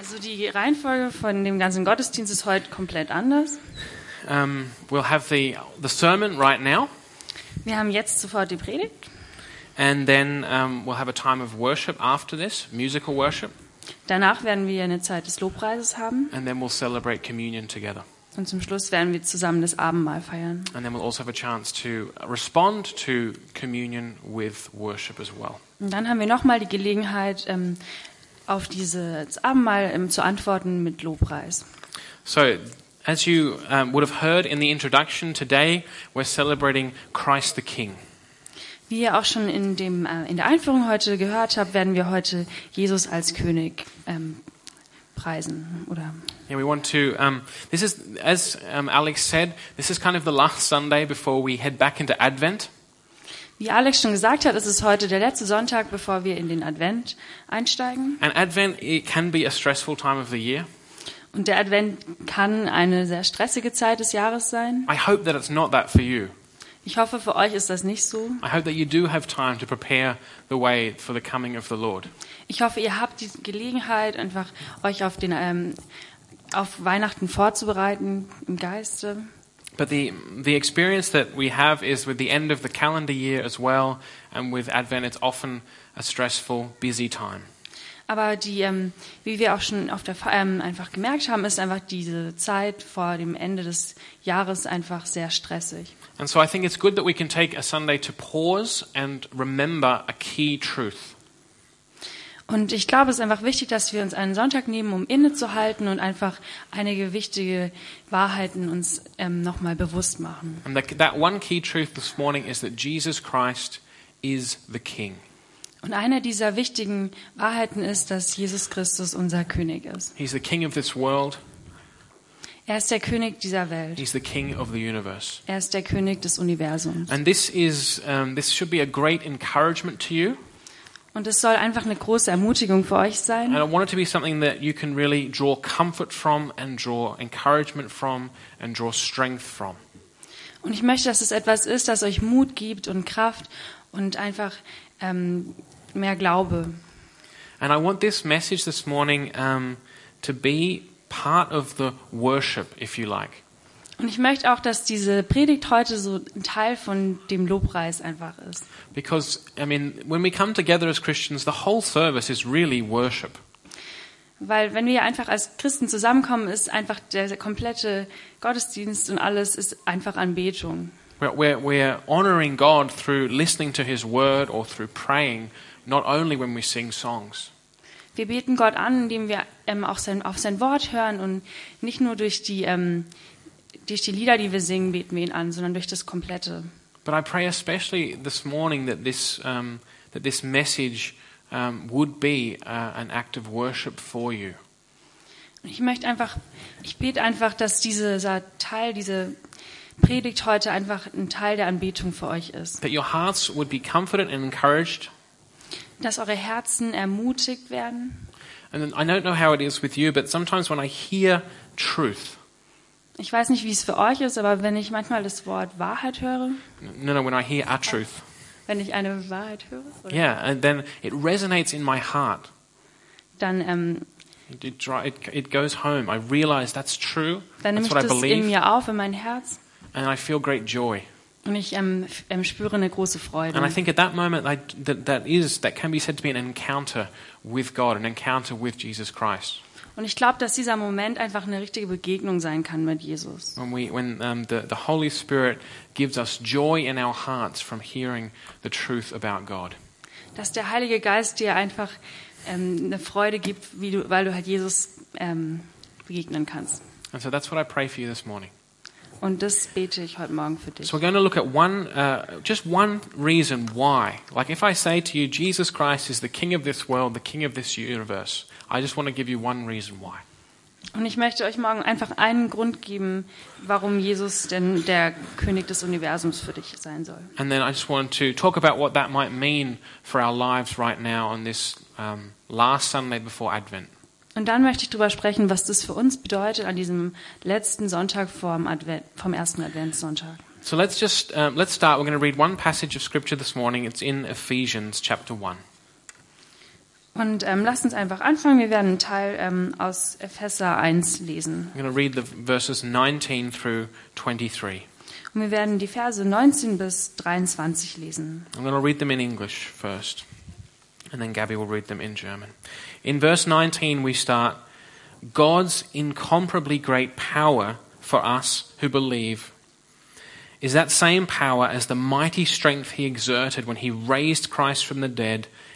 Also die Reihenfolge von dem ganzen Gottesdienst ist heute komplett anders. Um, we'll have the, the sermon right now, Wir haben jetzt sofort die Predigt. and then um, we'll have a time of worship after this, musical worship, Danach werden wir eine Zeit des Lobpreises haben and then we'll celebrate communion together. und zum Schluss werden wir zusammen das Abendmahl feiern. And then we'll also have a chance to respond to communion with worship as well. Und dann haben wir nochmal die Gelegenheit, ähm, auf dieses Abendmahl ähm, zu antworten mit Lobpreis. So, as you um, would have heard in the introduction, today we're celebrating Christ the King. Wie ihr auch schon in, dem, äh, in der Einführung heute gehört habt, werden wir heute Jesus als König ähm, preisen. Oder Yeah, we want to. Um, this is, as um, Alex said, this is kind of the last Sunday before we head back into Advent. Wie Alex schon gesagt hat, ist es heute der letzte Sonntag, bevor wir in den Advent einsteigen. And Advent it can be a stressful time of the year. Und der Advent kann eine sehr stressige Zeit des Jahres sein. I hope that it's not that for you. Ich hoffe, für euch ist das nicht so. I hope that you do have time to prepare the way for the coming of the Lord. Ich hoffe, ihr habt die Gelegenheit, einfach euch auf, den, ähm, auf Weihnachten vorzubereiten im Geiste. But the the experience that we have is with the end of the calendar year as well, and with Advent, it's often a stressful, busy time. Aber die, ähm, wie wir auch schon auf der ähm, einfach gemerkt haben, ist einfach diese Zeit vor dem Ende des Jahres einfach sehr stressig. And so I think it's good that we can take a Sunday to pause and remember a key truth. Und ich glaube, es ist einfach wichtig, dass wir uns einen Sonntag nehmen, um innezuhalten und einfach einige wichtige Wahrheiten uns ähm, nochmal bewusst machen. And that, that one key truth this morning is that Jesus Christ is the King. Und eine dieser wichtigen Wahrheiten ist, dass Jesus Christus unser König ist. He's the King of this world. Er ist der König dieser Welt. He's the King of the universe. Er ist der König des Universums. And this is um, this should be a great encouragement to you. Und es soll einfach eine große Ermutigung für euch And sein. I want it to be something that you can really draw comfort from and draw encouragement from and draw strength from. Und ich möchte, dass es etwas ist, das euch Mut gibt und Kraft und einfach ähm, mehr Glaube. And I want this message this morning um, to be part of the worship, if you like. Und ich möchte auch, dass diese Predigt heute so ein Teil von dem Lobpreis einfach ist. Because, I mean, when we come together as Christians, the whole service is really worship. Weil wenn wir einfach als Christen zusammenkommen, ist einfach der komplette Gottesdienst und alles ist einfach Anbetung. We're, we're, we're honoring God through listening to His word or through praying, not only when we sing songs. Wir beten Gott an, indem wir ähm, auch sein, auf sein Wort hören und nicht nur durch die, ähm, durch die Lieder, die wir singen, beten wir ihn an, sondern durch das Komplette. But I pray especially this morning that this, um, that this message um, would be uh, an act of worship for you. Ich möchte einfach, ich bete einfach, dass dieser Teil, diese Predigt heute einfach ein Teil der Anbetung für euch ist. That your hearts would be comforted and encouraged. Dass eure Herzen ermutigt werden. And then I don't know how it is with you, but sometimes when I hear truth, Ich weiß nicht, wie es für euch ist, aber wenn ich manchmal das Wort Wahrheit höre, no, no, when I hear a truth, wenn ich eine Wahrheit höre, oder? yeah, and then it resonates in my heart. dann, ähm, It, it, it, goes home. I realize that's true. dann nehme ich what I das in mir auf, in mein Herz. And I feel great joy. Und ich ähm, ähm, spüre eine große Freude. And I think at that moment, I, that, that, is, that can be said to be an encounter with God, an encounter with Jesus Christ. Und ich glaube, dass dieser Moment einfach eine richtige Begegnung sein kann mit Jesus. When, we, when um, the, the Holy Spirit gives us joy in our hearts from hearing the truth about God. Dass der Heilige Geist dir einfach ähm, eine Freude gibt, wie du, weil du halt Jesus ähm, begegnen kannst. And so that's what I pray for you this morning. Und das bete ich heute Morgen für dich. So we're going to look at one, uh, just one reason why. Like if I say to you, Jesus Christ is the King of this world, the King of this universe, I just want to give you one reason why. Und ich möchte euch morgen einfach einen Grund geben, warum Jesus denn der König des Universums für dich sein soll. And then I just want to talk about what that might mean for our lives right now on this um, last Sunday before Advent. Und dann möchte ich darüber sprechen, was das für uns bedeutet an diesem letzten Sonntag vom, Advent, vom ersten Adventssonntag. So let's just um, let's start. We're going to read one passage of scripture this morning. It's in Ephesians chapter one. Und ähm, lasst uns einfach anfangen. Wir werden einen Teil ähm, aus Epheser 1 lesen. I'm going to read the verses 19 through 23. Und wir werden die Verse 19 bis 23 lesen. I'm going to read them in English first, and then Gabby will read them in German. In verse 19, we start God's incomparably great power for us who believe is that same power as the mighty strength he exerted when he raised Christ from the dead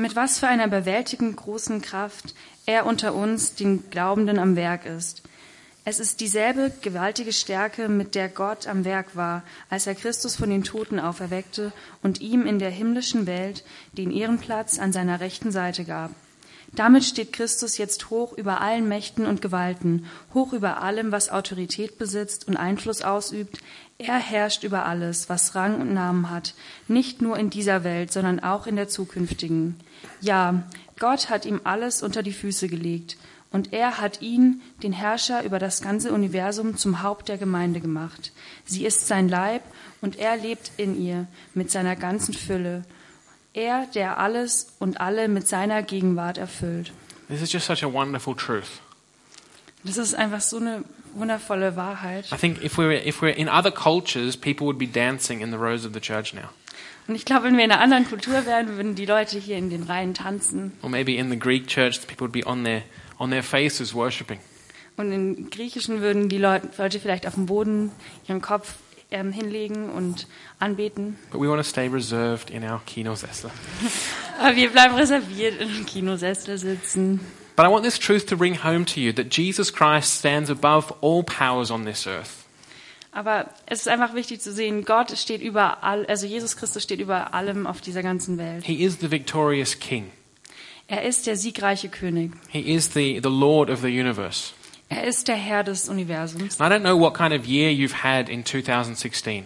Mit was für einer bewältigend großen Kraft er unter uns, den Glaubenden, am Werk ist. Es ist dieselbe gewaltige Stärke, mit der Gott am Werk war, als er Christus von den Toten auferweckte und ihm in der himmlischen Welt den Ehrenplatz an seiner rechten Seite gab. Damit steht Christus jetzt hoch über allen Mächten und Gewalten, hoch über allem, was Autorität besitzt und Einfluss ausübt. Er herrscht über alles, was Rang und Namen hat, nicht nur in dieser Welt, sondern auch in der zukünftigen. Ja, Gott hat ihm alles unter die Füße gelegt, und er hat ihn, den Herrscher über das ganze Universum, zum Haupt der Gemeinde gemacht. Sie ist sein Leib, und er lebt in ihr mit seiner ganzen Fülle. Er, der alles und alle mit seiner Gegenwart erfüllt. This is just such a wonderful truth. Das ist einfach so eine wundervolle Wahrheit. I think if we're, if we're in other cultures, people would be dancing in the rows of the church now. Und ich glaube, wenn wir in einer anderen Kultur wären, würden die Leute hier in den Reihen tanzen. Or maybe in the Greek church, the people would be on their, on their faces worshipping. Und im Griechischen würden die Leute vielleicht auf dem Boden ihren Kopf ähm, hinlegen und anbeten. But we want to stay reserved in our kinosessel. Aber wir bleiben reserviert im Kinosessel sitzen. But I want this truth to bring home to you that Jesus Christ stands above all powers on this earth. Aber es ist einfach wichtig zu sehen, Gott steht über all, also Jesus Christus steht über allem auf dieser ganzen Welt. He is the victorious King. Er ist der siegreiche König. He is the, the Lord of the universe. Er ist der Herr des Universums. And I don't know what kind of year you've had in 2016.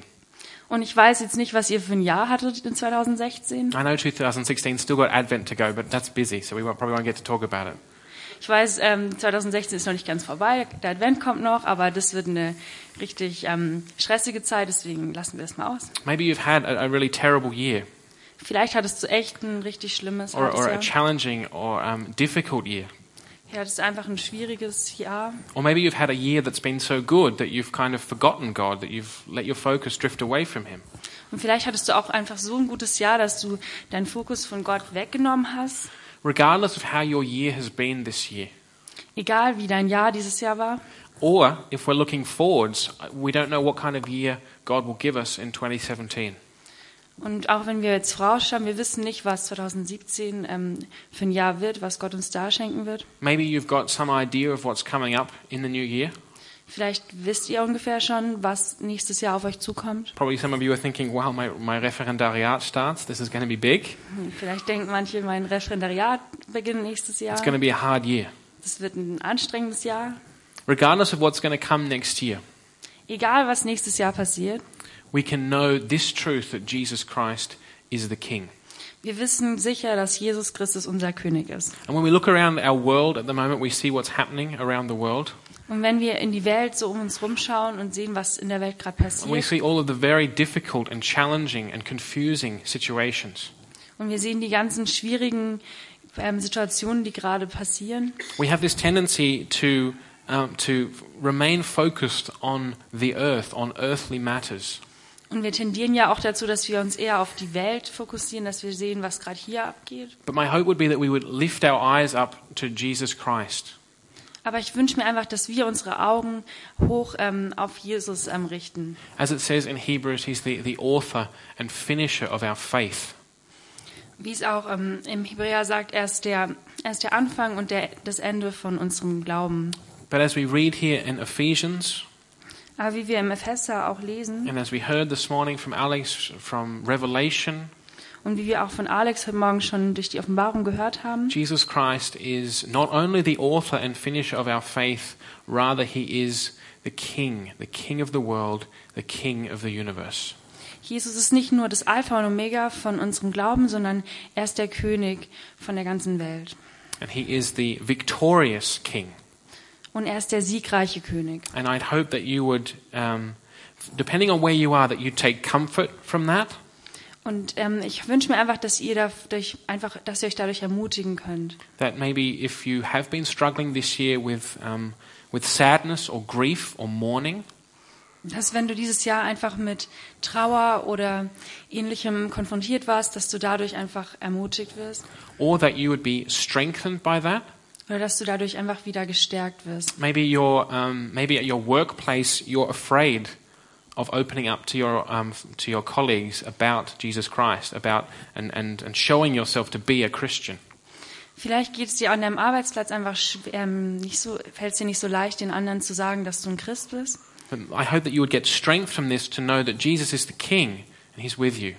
Und ich weiß jetzt nicht, was ihr für ein Jahr hattet in 2016. I know 2016 still got Advent to go, but that's busy, so we probably won't get to talk about it. Ich weiß, ähm, 2016 ist noch nicht ganz vorbei, der Advent kommt noch, aber das wird eine richtig ähm, stressige Zeit, deswegen lassen wir es mal aus. Maybe you've had a, a really terrible year, Vielleicht hattest du echt ein richtig schlimmes or, halbes or a Jahr. challenging or um, difficult year. Ja, das ist einfach ein schwieriges Jahr. Or maybe you've had a year that's been so good that you've kind of forgotten God, that you've let your focus drift away from Him. Und vielleicht hattest du auch einfach so ein gutes Jahr, dass du deinen Fokus von Gott weggenommen hast. Regardless of how your year has been this year, Egal wie dein Jahr dieses Jahr war. or if we're looking forwards, we don't know what kind of year God will give us in 2017. Und auch wenn wir jetzt vorausschauen, wir wissen nicht, was 2017 ähm, für ein Jahr wird, was Gott uns da schenken wird. Maybe you've got some idea of what's coming up in the new year. Vielleicht wisst ihr ungefähr schon, was nächstes Jahr auf euch zukommt. Probably some of you are thinking, wow, my, my referendariat starts. This is going to be big. Hm, Vielleicht denken manche, mein Referendariat beginnt nächstes Jahr. It's going to be a hard year. Das wird ein anstrengendes Jahr. Regardless of what's going to come next year, Egal, was nächstes Jahr passiert, we can know this truth that Jesus Christ is the King. wir wissen sicher, dass Jesus Christus unser König ist. And when we look around our world at the moment, we see what's happening around the world. Und wenn wir in die Welt so um uns rumschauen und sehen, was in der Welt gerade And we passiert, see all of the very difficult and challenging and confusing situations. und wir sehen die ganzen schwierigen ähm, Situationen, die gerade passieren, We have this tendency to, um, to remain focused on the earth, on earthly matters. Und wir tendieren ja auch dazu, dass wir uns eher auf die Welt fokussieren, dass wir sehen, was gerade hier abgeht. But my hope would be that we would lift our eyes up to Jesus Christ. Aber ich wünsche mir einfach, dass wir unsere Augen hoch ähm, auf Jesus ähm, richten. As it says in Hebrews, he's the, the author and finisher of our faith. Wie es auch ähm, im Hebräer sagt, er ist der, er ist der Anfang und der, das Ende von unserem Glauben. But as we read here in Ephesians, Aber wie wir im Epheser auch lesen and as we heard this morning from Alex from Revelation, Und wie wir auch von Alex heute Morgen schon durch die Offenbarung gehört haben, Jesus Christ is not only the author and finisher of our faith, rather, he is the King, the King of the world, the King of the universe. Jesus ist nicht nur das Alpha und Omega von unserem Glauben, sondern er ist der König von der ganzen Welt. And he is the victorious King. Und er ist der siegreiche König. And I'd hope that you would, um, depending on where you are, that you take comfort from that. Und ähm, ich wünsche mir einfach, dass ihr dadurch einfach, dass ihr euch dadurch ermutigen könnt. That maybe if you have been struggling this year with, um, with sadness or grief or mourning, Dass wenn du dieses Jahr einfach mit Trauer oder ähnlichem konfrontiert warst, dass du dadurch einfach ermutigt wirst or that you would be strengthened by that. Oder dass du dadurch einfach wieder gestärkt wirst. Maybe you're, um, maybe at your workplace you're afraid of opening up to your, um, to your colleagues about Jesus Christ, about and, and, and showing yourself to be a Christian. Vielleicht geht es dir an deinem Arbeitsplatz einfach ähm, nicht so, fällt es dir nicht so leicht, den anderen zu sagen, dass du ein Christ bist. But I hope that you would get strength from this to know that Jesus is the King and He's with you.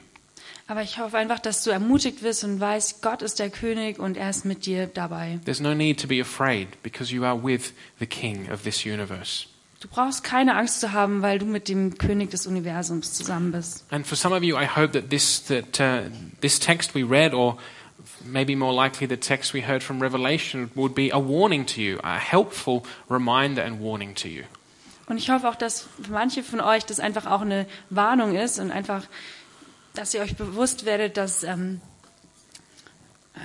Aber ich hoffe einfach, dass du ermutigt wirst und weißt, Gott ist der König und er ist mit dir dabei. There's no need to be afraid because you are with the King of this universe. Du brauchst keine Angst zu haben, weil du mit dem König des Universums zusammen bist. And for some of you, I hope that this that uh, this text we read, or maybe more likely the text we heard from Revelation, would be a warning to you, a helpful reminder and warning to you. Und ich hoffe auch, dass für manche von euch das einfach auch eine Warnung ist und einfach, dass ihr euch bewusst werdet, dass. Ähm,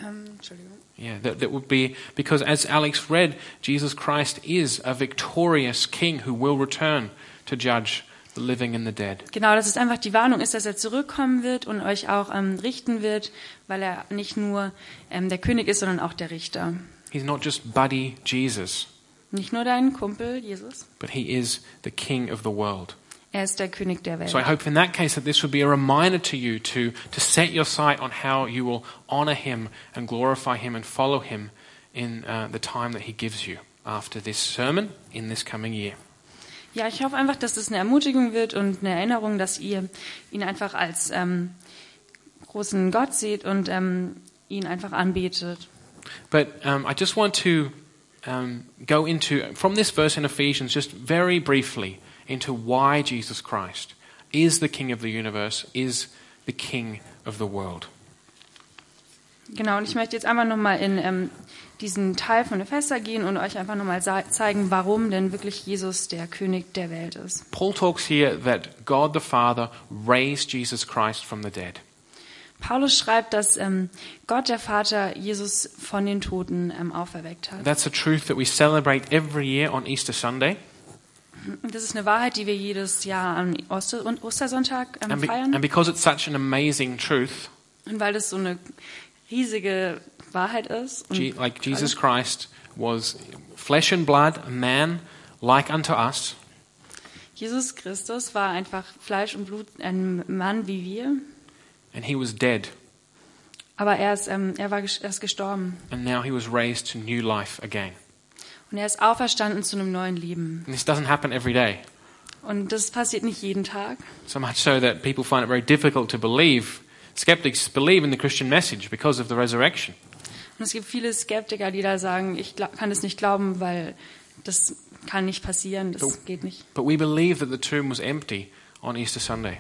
ähm, Entschuldigung. Yeah, that, that would be because as Alex read, Jesus Christ is a victorious King who will return to judge the living and the dead. Genau, dass es einfach die Warnung ist, dass er zurückkommen wird und euch auch ähm, richten wird, weil er nicht nur ähm, der König ist, sondern auch der Richter. He's not just buddy Jesus, Nicht nur dein Kumpel Jesus, but he is the King of the world. Ist der König der Welt. So I hope in that case that this would be a reminder to you to, to set your sight on how you will honor him and glorify him and follow him in uh, the time that he gives you after this sermon in this coming year. Ja, ich hoffe einfach, dass das eine Ermutigung wird und eine Erinnerung, dass ihr ihn einfach als ähm, großen Gott seht und ähm, ihn einfach anbetet. But um, I just want to um, go into, from this verse in Ephesians, just very briefly, into why Jesus Christ is the King of the universe, is the King of the world. Genau, und ich möchte jetzt einfach nochmal in ähm, diesen Teil von Epheser gehen und euch einfach nochmal zeigen, warum denn wirklich Jesus der König der Welt ist. Paul talks here that God the Father raised Jesus Christ from the dead. Paulus schreibt, dass ähm, Gott der Vater Jesus von den Toten ähm, auferweckt hat. That's a truth that we celebrate every year on Easter Sunday. Und das ist eine Wahrheit, die wir jedes Jahr am Oster und Ostersonntag ähm, And, be- feiern. and because it's such an amazing truth, Und weil das so eine riesige Wahrheit ist. Je- like Jesus Christ was flesh and blood, a man like unto us, Jesus Christus war einfach Fleisch und Blut, ein Mann wie wir. and he was dead, Aber er ist, ähm, er war er ist gestorben. and now he was raised to new life again. Und er ist auferstanden zu einem neuen Leben. And this doesn't happen every day, Und das passiert nicht jeden Tag. so much so that people find it very difficult to believe. Skeptics believe in the Christian message because of the resurrection. Und es gibt viele Skeptiker, die da sagen, ich kann es nicht glauben, weil das kann nicht passieren, das So- geht nicht. But we believe that the tomb was empty on Easter Sunday.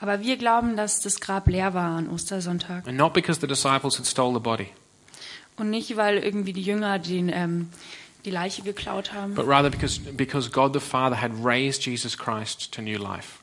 Aber wir glauben, dass das Grab leer war an Ostersonntag. And not because the disciples had stole the body, Und nicht, weil irgendwie die Jünger den, ähm, die Leiche geklaut haben, but rather because, because God the Father had raised Jesus Christ to new life.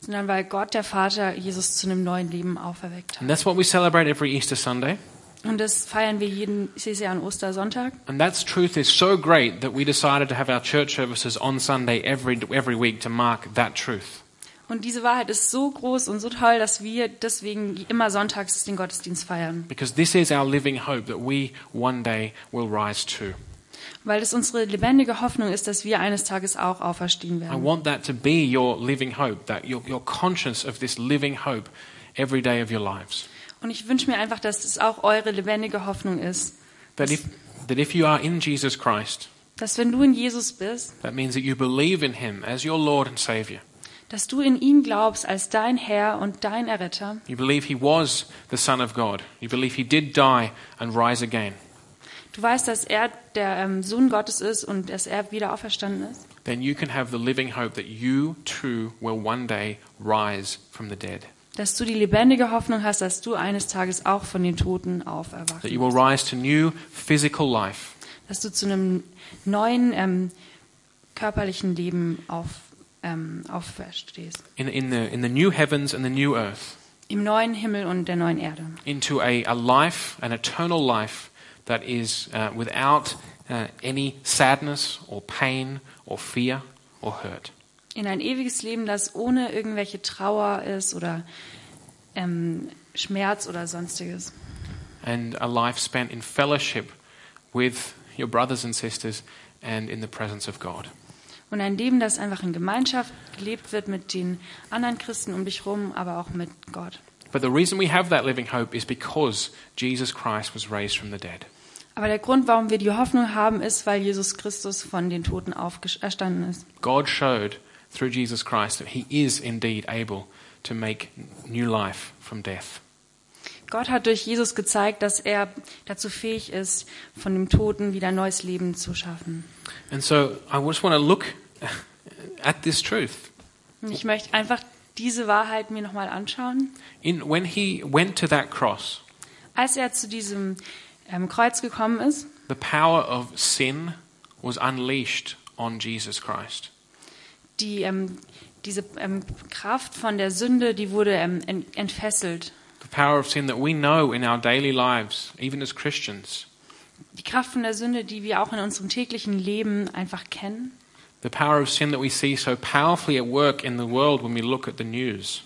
sondern weil Gott, der Vater, Jesus zu einem neuen Leben auferweckt hat. And that's what we celebrate every Easter Sunday. Und das feiern wir jeden Jahr an Ostersonntag. And that truth is so great that we decided to have our church services on Sunday every, every week to mark that truth. Und diese Wahrheit ist so groß und so toll, dass wir deswegen immer sonntags den Gottesdienst feiern. Because this is our living hope that we one day will rise to. Weil es unsere lebendige Hoffnung ist, dass wir eines Tages auch auferstehen I werden. want that to be your living hope, that you're, you're conscious of this living hope every day of your lives. Und ich wünsche mir einfach, dass es auch eure lebendige Hoffnung ist. That if, that if you are in Jesus Christ, Dass wenn du in Jesus bist, that means that you believe in him as your Lord and Savior. dass du in ihn glaubst als dein Herr und dein Erretter, you believe he was the Son of God, you believe he did die and rise again, du weißt, dass er der ähm, Sohn Gottes ist und dass er wieder auferstanden ist, then you can have the living hope that you too will one day rise from the dead. dass du die lebendige Hoffnung hast, dass du eines Tages auch von den Toten That you auferwachst, will rise to new physical life, dass du zu einem neuen ähm, körperlichen Leben auf, ähm, auferstehst, in, in, the, in the new heavens and the new earth, im neuen Himmel und der neuen Erde. into a, a life, an eternal life that is uh, without uh, any sadness or pain or fear or hurt. In ein ewiges Leben, das ohne irgendwelche Trauer ist oder ähm, Schmerz oder sonstiges. And a life spent in fellowship with your brothers and sisters and in the presence of God. Und ein Leben, das einfach in Gemeinschaft gelebt wird mit den anderen Christen um dich rum, aber auch mit Gott. But the reason we have that living hope is because Jesus Christ was raised from the dead. Aber der Grund, warum wir die Hoffnung haben, ist, weil Jesus Christus von den Toten auferstanden ist. God showed through Jesus Christ that he is indeed able to make new life from death. Gott hat durch Jesus gezeigt, dass er dazu fähig ist, von dem Toten wieder neues Leben zu schaffen. And so I just want to look at this truth. Ich möchte einfach diese Wahrheit mir nochmal anschauen. In, when he went to that cross, Als er zu diesem ähm, Kreuz gekommen ist, the power of sin was unleashed on Jesus Christ. die, ähm, diese ähm, Kraft von der Sünde, die wurde ähm, ent entfesselt. The power of sin that we know in our daily lives, even as Christians. Die Kraft von der Sünde, die wir auch in unserem täglichen Leben einfach kennen. The power of sin that we see so powerfully at work in the world when we look at the news.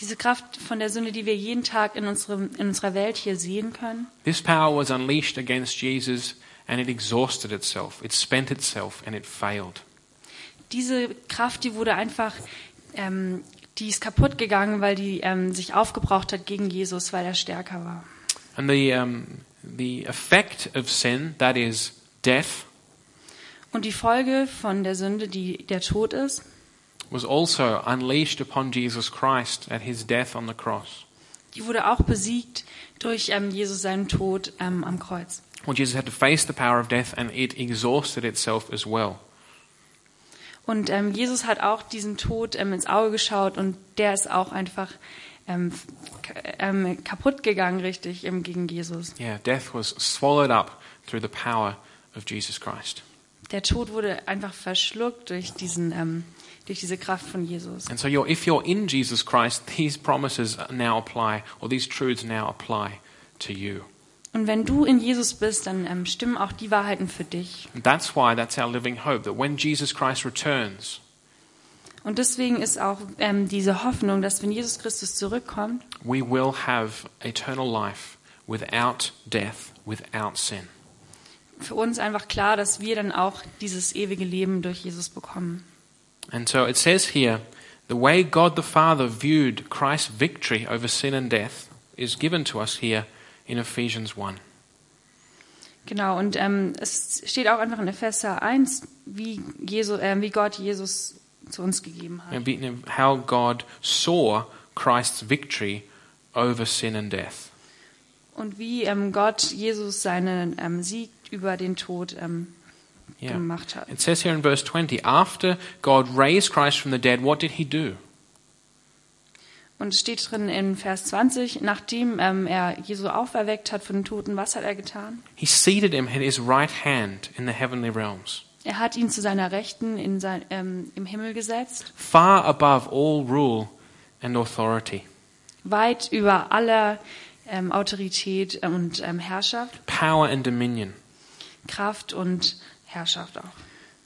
Diese Kraft von der Sünde, die wir jeden Tag in, unserem, in unserer Welt hier sehen können. This power was unleashed against Jesus and it exhausted itself, it spent itself, and it failed. Diese Kraft, die wurde einfach, ähm, die ist kaputt gegangen, weil die ähm, sich aufgebraucht hat gegen Jesus, weil er stärker war. And the, um, the effect of sin, that is death, Und die Folge von der Sünde, die der Tod ist, was also unleashed upon Jesus Christ at his death on the cross. die wurde auch besiegt durch ähm, Jesus seinen Tod ähm, am Kreuz. Well, Jesus had to face the power of death and it exhausted itself as well. Und ähm, Jesus hat auch diesen Tod ähm, ins Auge geschaut und der ist auch einfach ähm, ähm, kaputt gegangen, richtig, gegen Jesus. Yeah, death was swallowed up through the power of Jesus Christ. Der Tod wurde einfach verschluckt durch, diesen, ähm, durch diese Kraft von Jesus. And so you're, if you're in Jesus Christ, these promises now apply, or these truths now apply to you. Und wenn du in Jesus bist, dann ähm, stimmen auch die Wahrheiten für dich. And that's why that's our living hope, that when Jesus Christ returns, Und deswegen ist auch ähm, diese Hoffnung, dass wenn Jesus Christus zurückkommt, we will have eternal life without death, without sin. Für uns einfach klar, dass wir dann auch dieses ewige Leben durch Jesus bekommen. And so it says here, the way God the Father viewed Christ's victory over sin and death is given to us here in Ephesians 1. Genau, und ähm, es steht auch einfach in Epheser 1, wie, Jesu, äh, wie Gott Jesus zu uns gegeben hat. How God saw Christ's victory over sin and death. Und wie ähm, Gott Jesus seinen ähm, Sieg über den Tod ähm, Yeah. gemacht hat. It says here in verse 20, after God raised Christ from the dead, what did he do? Und es steht drin in Vers 20, nachdem ähm, er Jesu auferweckt hat von den Toten, was hat er getan? He seated him at his right hand in the heavenly realms, Er hat ihn zu seiner Rechten in sein, ähm, im Himmel gesetzt, far above all rule and authority, weit über aller ähm, Autorität und ähm, Herrschaft, power and dominion. Kraft und Herrschaft auch.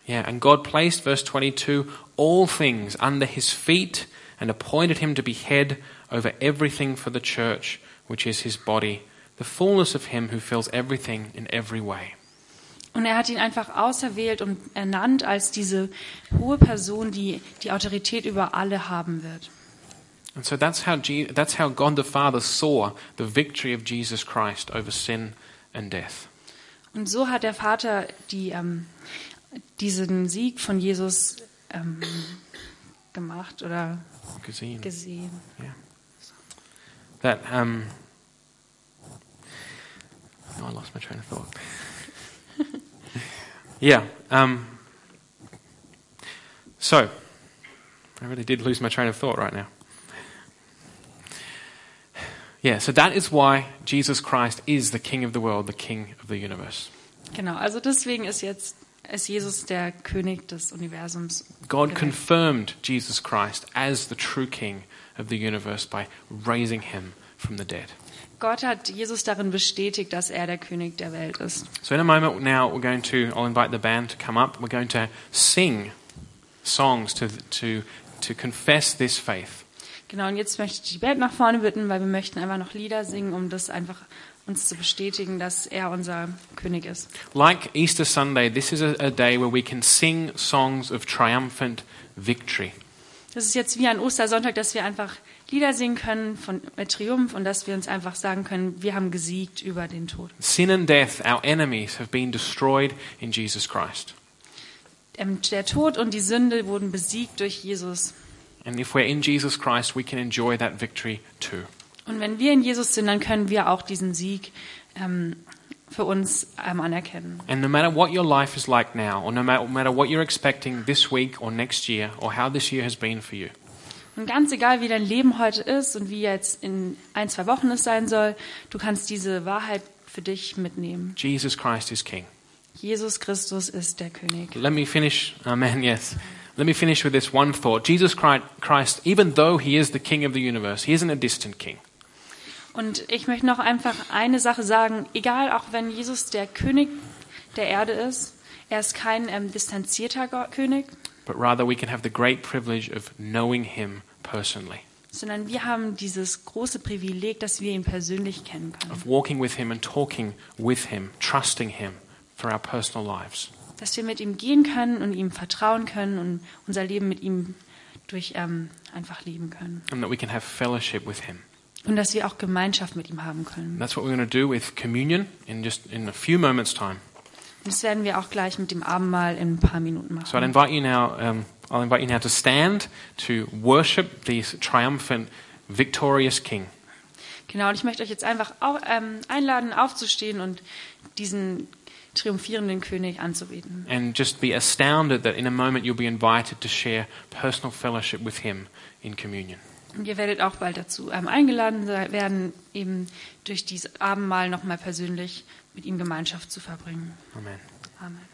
Yeah, and God placed, verse 22, all things under his feet and appointed him to be head over everything for the church, which is his body, the fullness of him who fills everything in every way. Und er hat ihn einfach auserwählt und ernannt als diese hohe Person, die die Autorität über alle haben wird. And so that's how, Je- that's how God the Father saw the victory of Jesus Christ over sin and death. Und so hat der Vater die, ähm, diesen Sieg von Jesus ähm, gemacht oder gesehen. gesehen. That um, oh, I lost my train of thought. yeah. Um, so, I really did lose my train of thought right now. Yeah, so that is why Jesus Christ is the King of the world, the King of the universe. Genau, also deswegen ist jetzt ist Jesus der König des Universums. God confirmed Jesus Christ as the true King of the universe by raising him from the dead. Gott hat Jesus darin bestätigt, dass er der König der Welt ist. So in a moment now, we're going to. I'll invite the band to come up. We're going to sing songs to to to confess this faith. Genau, und jetzt möchte ich die Band nach vorne bitten, weil wir möchten einfach noch Lieder singen, um das einfach uns zu bestätigen, dass er unser König ist. Like Easter Sunday, this is a, a day where we can sing songs of triumphant victory. Das ist jetzt wie an Ostersonntag, dass wir einfach Lieder singen können von mit Triumph und dass wir uns einfach sagen können, wir haben gesiegt über den Tod. Sin and death, our enemies, have been destroyed in Jesus Christ. Ähm, Der Tod und die Sünde wurden besiegt durch Jesus. And if we're in Jesus Christ, we can enjoy that victory too. Und wenn wir in Jesus sind, dann können wir auch diesen Sieg ähm, für uns ähm, anerkennen. And no matter what your life is like now, or no matter, what you're expecting this week or next year, or how this year has been for you, Und ganz egal, wie dein Leben heute ist und wie jetzt in ein, zwei Wochen es sein soll, du kannst diese Wahrheit für dich mitnehmen. Jesus Christ is King. Jesus Christus ist der König. Let me finish, Amen, yes. Let me finish with this one thought. Jesus Chri- Christ, even though he is the King of the universe, he isn't a distant King. Und ich möchte noch einfach eine Sache sagen, egal auch wenn Jesus der König der Erde ist, er ist kein ähm, distanzierter König, but rather we can have the great privilege of knowing him personally, sondern wir haben dieses große Privileg, dass wir ihn persönlich kennen können. of walking with him and talking with him, trusting him for our personal lives. Dass wir mit ihm gehen können und ihm vertrauen können und unser Leben mit ihm durch ähm, einfach leben können. And that we can have fellowship with him. Und dass wir auch Gemeinschaft mit ihm haben können. that's what we're going to do with communion in just in a few moments' time. Das werden wir auch gleich mit dem Abendmahl in ein paar Minuten So I'd machen. invite you now, um, I'll invite you now to stand to worship this triumphant, victorious King. Genau, und ich möchte euch jetzt einfach au- ähm, einladen, aufzustehen und diesen triumphierenden König anzubeten. and just be astounded that in a moment you'll be invited to share personal fellowship with him in communion. Und ihr werdet auch bald dazu ähm, eingeladen werden, eben durch dieses Abendmahl nochmal persönlich mit ihm Gemeinschaft zu verbringen. Amen. Amen.